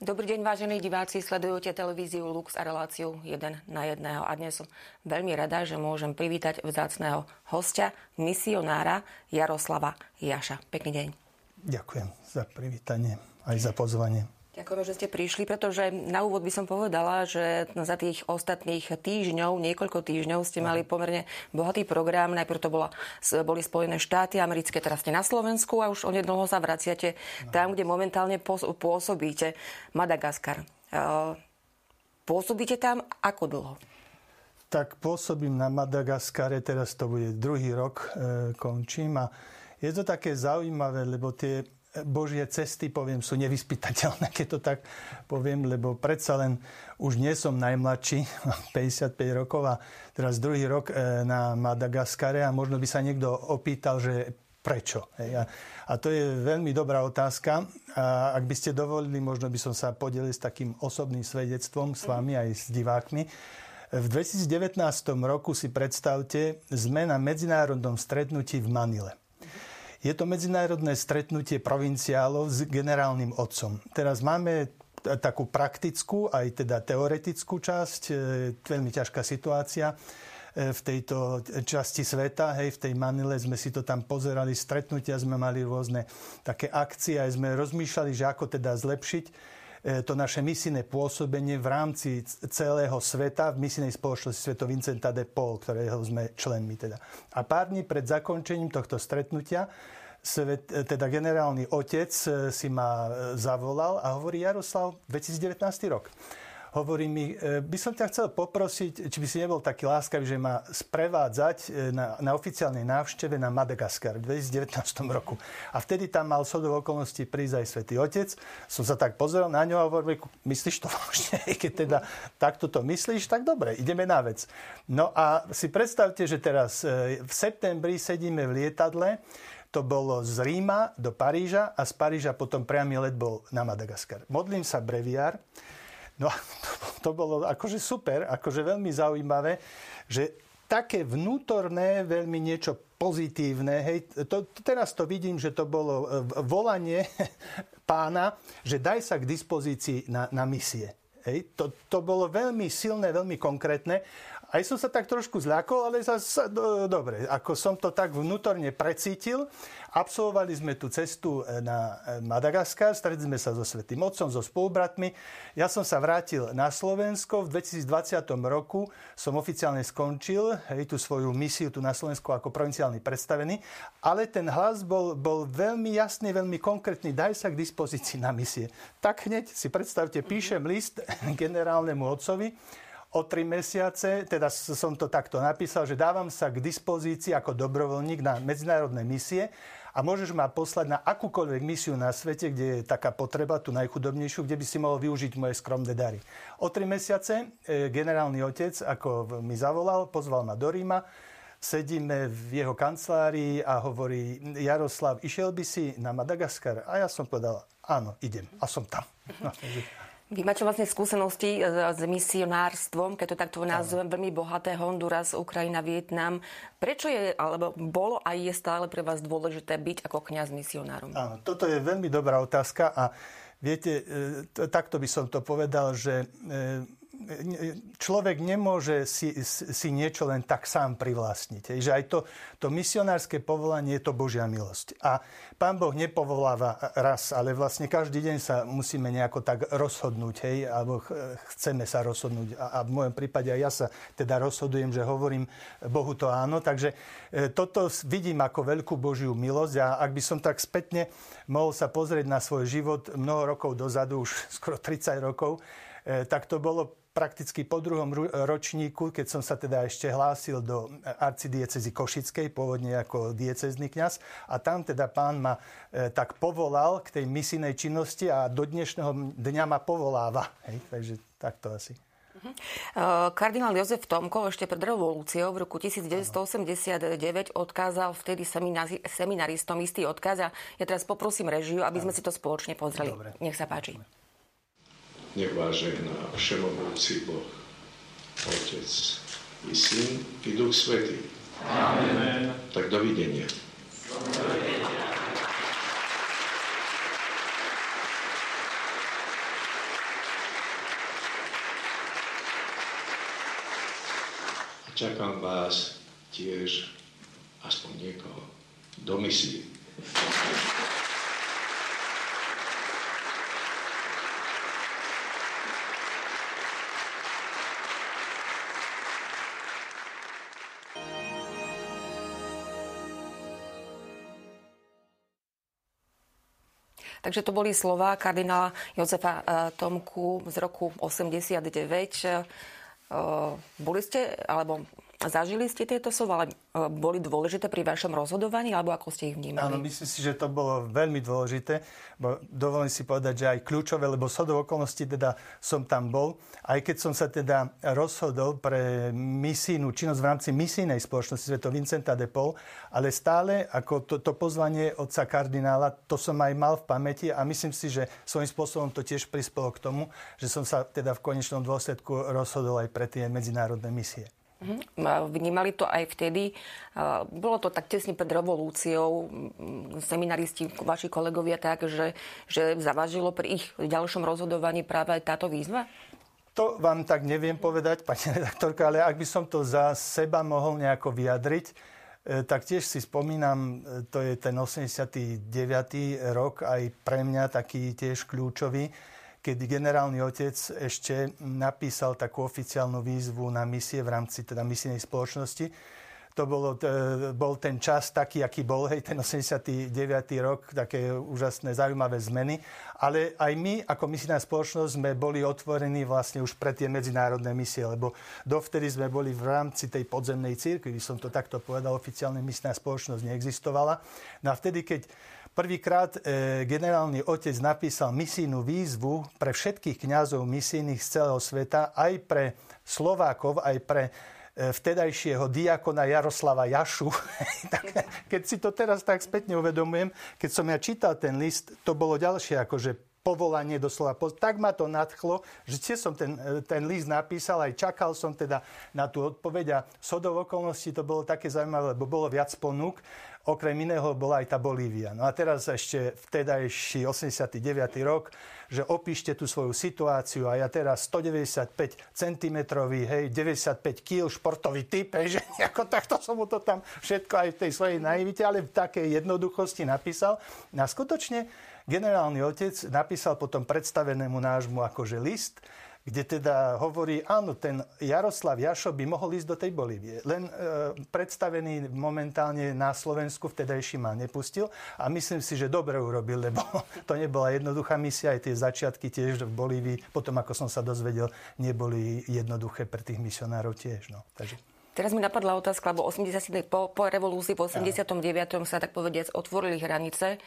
Dobrý deň, vážení diváci, sledujete televíziu Lux a reláciu 1 na 1. A dnes som veľmi rada, že môžem privítať vzácného hostia, misionára Jaroslava Jaša. Pekný deň. Ďakujem za privítanie aj za pozvanie. Ďakujem, že ste prišli, pretože na úvod by som povedala, že za tých ostatných týždňov, niekoľko týždňov ste mali pomerne bohatý program. Najprv to bola, boli Spojené štáty americké, teraz ste na Slovensku a už onedlho sa vraciate tam, kde momentálne pôsobíte. Madagaskar. Pôsobíte tam ako dlho? Tak pôsobím na Madagaskare, teraz to bude druhý rok, e, končím a je to také zaujímavé, lebo tie Božie cesty, poviem, sú nevyspytateľné, keď to tak poviem, lebo predsa len už nie som najmladší, 55 rokov a teraz druhý rok e, na Madagaskare a možno by sa niekto opýtal, že prečo. A to je veľmi dobrá otázka. A ak by ste dovolili, možno by som sa podelil s takým osobným svedectvom s vami aj s divákmi. V 2019 roku si predstavte, sme na medzinárodnom stretnutí v Manile. Je to medzinárodné stretnutie provinciálov s generálnym otcom. Teraz máme takú praktickú, aj teda teoretickú časť, e, veľmi ťažká situácia e, v tejto časti sveta, hej, v tej Manile sme si to tam pozerali, stretnutia sme mali rôzne také akcie, aj sme rozmýšľali, že ako teda zlepšiť to naše misijné pôsobenie v rámci celého sveta v misijnej spoločnosti Sveto Vincenta de Paul, ktorého sme členmi. Teda. A pár dní pred zakončením tohto stretnutia svet, teda generálny otec e, si ma e, zavolal a hovorí Jaroslav, 2019 rok. Hovorí mi, e, by som ťa chcel poprosiť, či by si nebol taký láskavý, že ma sprevádzať na, na oficiálnej návšteve na Madagaskar v 2019 roku. A vtedy tam mal sodov okolností prísť aj Svetý Otec. Som sa tak pozrel na ňo a hovoril, myslíš to vážne? Keď teda takto to myslíš, tak dobre, ideme na vec. No a si predstavte, že teraz v septembri sedíme v lietadle, to bolo z Ríma do Paríža a z Paríža potom priamy let bol na Madagaskar. Modlím sa breviár. No a to, to bolo akože super, akože veľmi zaujímavé, že také vnútorné, veľmi niečo pozitívne. Hej, to, teraz to vidím, že to bolo e, volanie pána, že daj sa k dispozícii na, na misie. Hej, to, to bolo veľmi silné, veľmi konkrétne aj som sa tak trošku zľakol, ale zase do, dobre, ako som to tak vnútorne precítil. Absolvovali sme tú cestu e, na e, Madagaskar, stretli sme sa so Svetým Otcom, so spolubratmi. Ja som sa vrátil na Slovensko. V 2020 roku som oficiálne skončil hej, tú svoju misiu tu na Slovensku ako provinciálny predstavený, ale ten hlas bol, bol veľmi jasný, veľmi konkrétny. Daj sa k dispozícii na misie. Tak hneď si predstavte, píšem list generálnemu otcovi, o tri mesiace, teda som to takto napísal, že dávam sa k dispozícii ako dobrovoľník na medzinárodné misie a môžeš ma poslať na akúkoľvek misiu na svete, kde je taká potreba, tú najchudobnejšiu, kde by si mohol využiť moje skromné dary. O tri mesiace e, generálny otec, ako mi zavolal, pozval ma do Ríma, sedíme v jeho kancelárii a hovorí, Jaroslav, išiel by si na Madagaskar? A ja som povedal, áno, idem. A som tam. No, vy máte vlastne skúsenosti s misionárstvom, keď to takto nazvem, veľmi bohaté Honduras, Ukrajina, Vietnam. Prečo je, alebo bolo a je stále pre vás dôležité byť ako kňaz misionárom? Áno, toto je veľmi dobrá otázka a viete, e, takto by som to povedal, že e, človek nemôže si, si niečo len tak sám privlastniť. Že aj to, to misionárske povolanie je to Božia milosť. A Pán Boh nepovoláva raz, ale vlastne každý deň sa musíme nejako tak rozhodnúť, hej, alebo chceme sa rozhodnúť. A, a v mojom prípade aj ja sa teda rozhodujem, že hovorím Bohu to áno. Takže e, toto vidím ako veľkú Božiu milosť a ak by som tak spätne mohol sa pozrieť na svoj život mnoho rokov dozadu, už skoro 30 rokov, e, tak to bolo prakticky po druhom ročníku, keď som sa teda ešte hlásil do arcidiecezy Košickej, pôvodne ako diecezný kňaz. A tam teda pán ma e, tak povolal k tej misijnej činnosti a do dnešného dňa ma povoláva. Hej, takže takto asi. Uh-huh. Kardinál Jozef Tomko ešte pred revolúciou v roku 1989 odkázal vtedy seminaristom istý odkaz a ja teraz poprosím režiu, aby sme si to spoločne pozreli. Dobre. Nech sa páči. Dobre nech vás žehná všemohúci Boh, Otec i Syn i Duch Svetý. Amen. Tak dovidenia. Dovidenia. Čakám vás tiež aspoň niekoho do misie. Takže to boli slova kardinála Jozefa eh, Tomku z roku 89. Eh, boli ste, alebo Zažili ste tieto slova, ale e, boli dôležité pri vašom rozhodovaní, alebo ako ste ich vnímali? Áno, myslím si, že to bolo veľmi dôležité, bo dovolím si povedať, že aj kľúčové, lebo do okolností teda som tam bol. Aj keď som sa teda rozhodol pre misijnú činnosť v rámci misijnej spoločnosti Sveto Vincenta de Paul, ale stále ako to, to pozvanie otca kardinála, to som aj mal v pamäti a myslím si, že svojím spôsobom to tiež prispelo k tomu, že som sa teda v konečnom dôsledku rozhodol aj pre tie medzinárodné misie. Mhm. Vnímali to aj vtedy. Bolo to tak tesne pred revolúciou. Seminaristi, vaši kolegovia tak, že, že zavažilo pri ich ďalšom rozhodovaní práve táto výzva? To vám tak neviem povedať, pani redaktorka, ale ak by som to za seba mohol nejako vyjadriť, e, tak tiež si spomínam, e, to je ten 89. rok, aj pre mňa taký tiež kľúčový kedy generálny otec ešte napísal takú oficiálnu výzvu na misie v rámci teda misijnej spoločnosti. To bolo, bol ten čas taký, aký bol, hej, ten 89. rok, také úžasné, zaujímavé zmeny. Ale aj my, ako misijná spoločnosť, sme boli otvorení vlastne už pre tie medzinárodné misie, lebo dovtedy sme boli v rámci tej podzemnej církvy, by som to takto povedal, oficiálne misijná spoločnosť neexistovala. No a vtedy, keď Prvýkrát e, generálny otec napísal misijnú výzvu pre všetkých kňazov misijných z celého sveta, aj pre Slovákov, aj pre e, vtedajšieho diakona Jaroslava Jašu. keď si to teraz tak spätne uvedomujem, keď som ja čítal ten list, to bolo ďalšie akože povolanie doslova. Tak ma to nadchlo, že tiež som ten, e, ten list napísal, aj čakal som teda na tú odpoveď a sodov okolností to bolo také zaujímavé, lebo bolo viac ponúk. Okrem iného bola aj tá Bolívia. No a teraz ešte vtedajší 89. rok, že opíšte tú svoju situáciu a ja teraz 195 cm, hej, 95 kg športový typ, hej, že ako takto som mu to tam všetko aj v tej svojej naivite, ale v takej jednoduchosti napísal. A skutočne generálny otec napísal potom predstavenému nášmu akože list, kde teda hovorí, áno, ten Jaroslav Jašo by mohol ísť do tej Bolívie. Len e, predstavený momentálne na Slovensku vtedajší ma nepustil a myslím si, že dobre urobil, lebo to nebola jednoduchá misia, aj tie začiatky tiež v Bolívii, potom ako som sa dozvedel, neboli jednoduché pre tých misionárov tiež. No. Takže... Teraz mi napadla otázka, lebo 80, po, po revolúcii v 89. sa tak povediac otvorili hranice,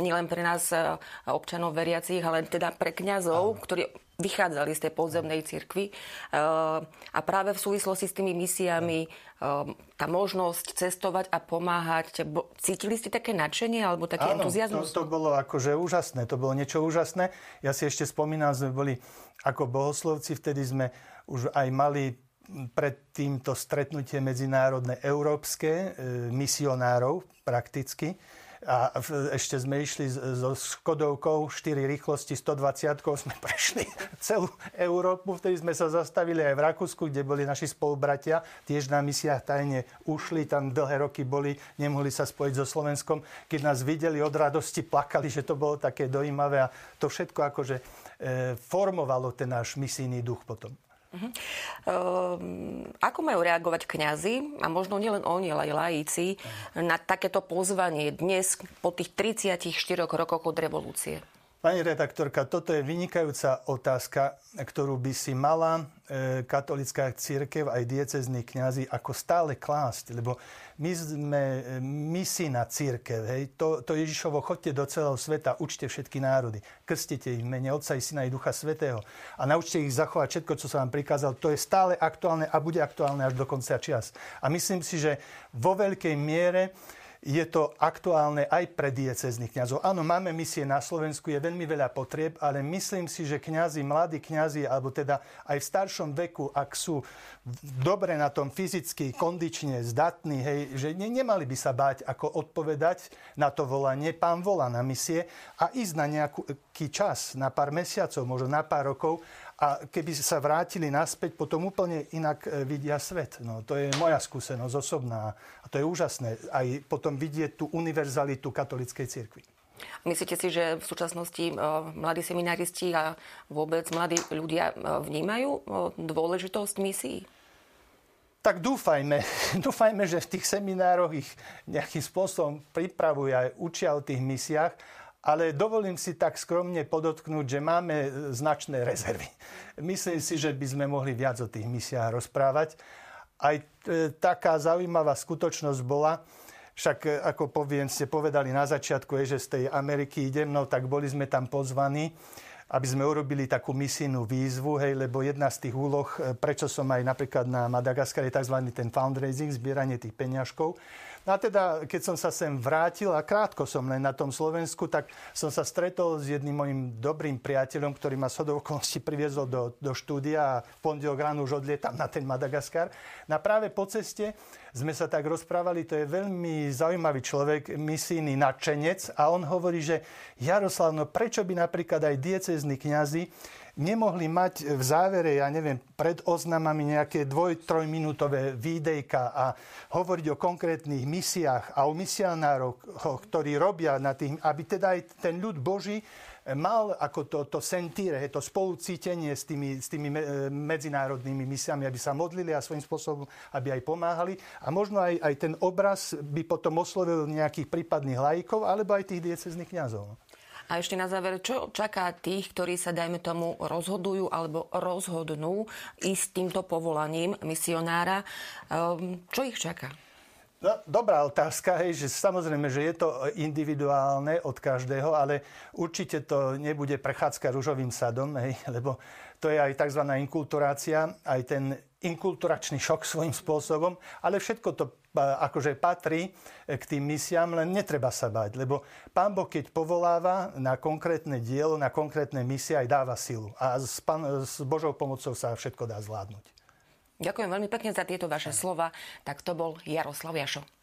nielen pre nás e, občanov veriacich, ale teda pre kňazov, ktorí vychádzali z tej podzemnej cirkvi. E, a práve v súvislosti s tými misiami e, tá možnosť cestovať a pomáhať, cítili ste také nadšenie alebo taký Áno, entuziasmus? To, to bolo akože úžasné, to bolo niečo úžasné. Ja si ešte spomínam, sme boli ako bohoslovci, vtedy sme už aj mali pred týmto stretnutie medzinárodné európske e, misionárov prakticky. A ešte sme išli so Škodovkou 4 rýchlosti 120 sme prešli celú Európu. Vtedy sme sa zastavili aj v Rakúsku, kde boli naši spolubratia. Tiež na misiách tajne ušli, tam dlhé roky boli, nemohli sa spojiť so Slovenskom. Keď nás videli od radosti, plakali, že to bolo také dojímavé a to všetko akože e, formovalo ten náš misijný duch potom. Uh-huh. Uh, ako majú reagovať kňazi, a možno nielen oni, ale aj lajíci, uh-huh. na takéto pozvanie dnes po tých 34 rokoch od revolúcie? Pani redaktorka, toto je vynikajúca otázka, ktorú by si mala e, katolická církev aj diecezní kňazi ako stále klásť, lebo my sme e, misijná církev. Hej? To, to Ježišovo, chodte do celého sveta, učte všetky národy, krstite ich v mene Otca i Syna i Ducha Svetého a naučte ich zachovať všetko, čo sa vám prikázal. To je stále aktuálne a bude aktuálne až do konca čas. A myslím si, že vo veľkej miere je to aktuálne aj pre diecezných kňazov. Áno, máme misie na Slovensku, je veľmi veľa potrieb, ale myslím si, že kňazi, mladí kňazi, alebo teda aj v staršom veku, ak sú dobre na tom fyzicky, kondične, zdatní, hej, že ne, nemali by sa báť, ako odpovedať na to volanie. Pán volá na misie a ísť na nejaký čas, na pár mesiacov, možno na pár rokov a keby sa vrátili naspäť, potom úplne inak e, vidia svet. No, to je moja skúsenosť osobná a to je úžasné. Aj potom vidieť tú univerzalitu katolickej cirkvi. Myslíte si, že v súčasnosti uh, mladí seminaristi a vôbec mladí ľudia uh, vnímajú dôležitosť misií? Tak dúfajme, dúfajme, že v tých seminároch ich nejakým spôsobom pripravujú aj učia o tých misiách ale dovolím si tak skromne podotknúť, že máme značné rezervy. Myslím si, že by sme mohli viac o tých misiách rozprávať. Aj e, taká zaujímavá skutočnosť bola, však e, ako poviem, ste povedali na začiatku, je, že z tej Ameriky idem, no tak boli sme tam pozvaní aby sme urobili takú misijnú výzvu, hej, lebo jedna z tých úloh, e, prečo som aj napríklad na Madagaskare, je tzv. ten fundraising, zbieranie tých peňažkov, No a teda, keď som sa sem vrátil a krátko som len na tom Slovensku, tak som sa stretol s jedným mojim dobrým priateľom, ktorý ma shodou okolností priviezol do, do štúdia a v pondelok ráno už odlietam na ten Madagaskar. Na práve po ceste sme sa tak rozprávali, to je veľmi zaujímavý človek, misijný nadšenec a on hovorí, že Jaroslav, no prečo by napríklad aj diecezní kňazi nemohli mať v závere, ja neviem, pred oznamami nejaké dvoj, trojminútové výdejka a hovoriť o konkrétnych misiách a o misionároch, ktorí robia na tých, aby teda aj ten ľud Boží mal ako to, to sentíre, to spolucítenie s tými, s tými medzinárodnými misiami, aby sa modlili a svojím spôsobom, aby aj pomáhali. A možno aj, aj ten obraz by potom oslovil nejakých prípadných lajkov alebo aj tých diecezných kňazov. A ešte na záver, čo čaká tých, ktorí sa, dajme tomu, rozhodujú alebo rozhodnú ísť týmto povolaním misionára? Ehm, čo ich čaká? No, dobrá otázka, hej, že samozrejme, že je to individuálne od každého, ale určite to nebude prechádzka rúžovým sadom, hej, lebo to je aj tzv. inkulturácia, aj ten inkulturačný šok svojím spôsobom, ale všetko to akože patrí e, k tým misiám, len netreba sa bať, lebo Pán Boh, keď povoláva na konkrétne dielo, na konkrétne misie, aj dáva silu. A s, pán, s Božou pomocou sa všetko dá zvládnuť. Ďakujem veľmi pekne za tieto vaše slova. Tak to bol Jaroslav Jašo.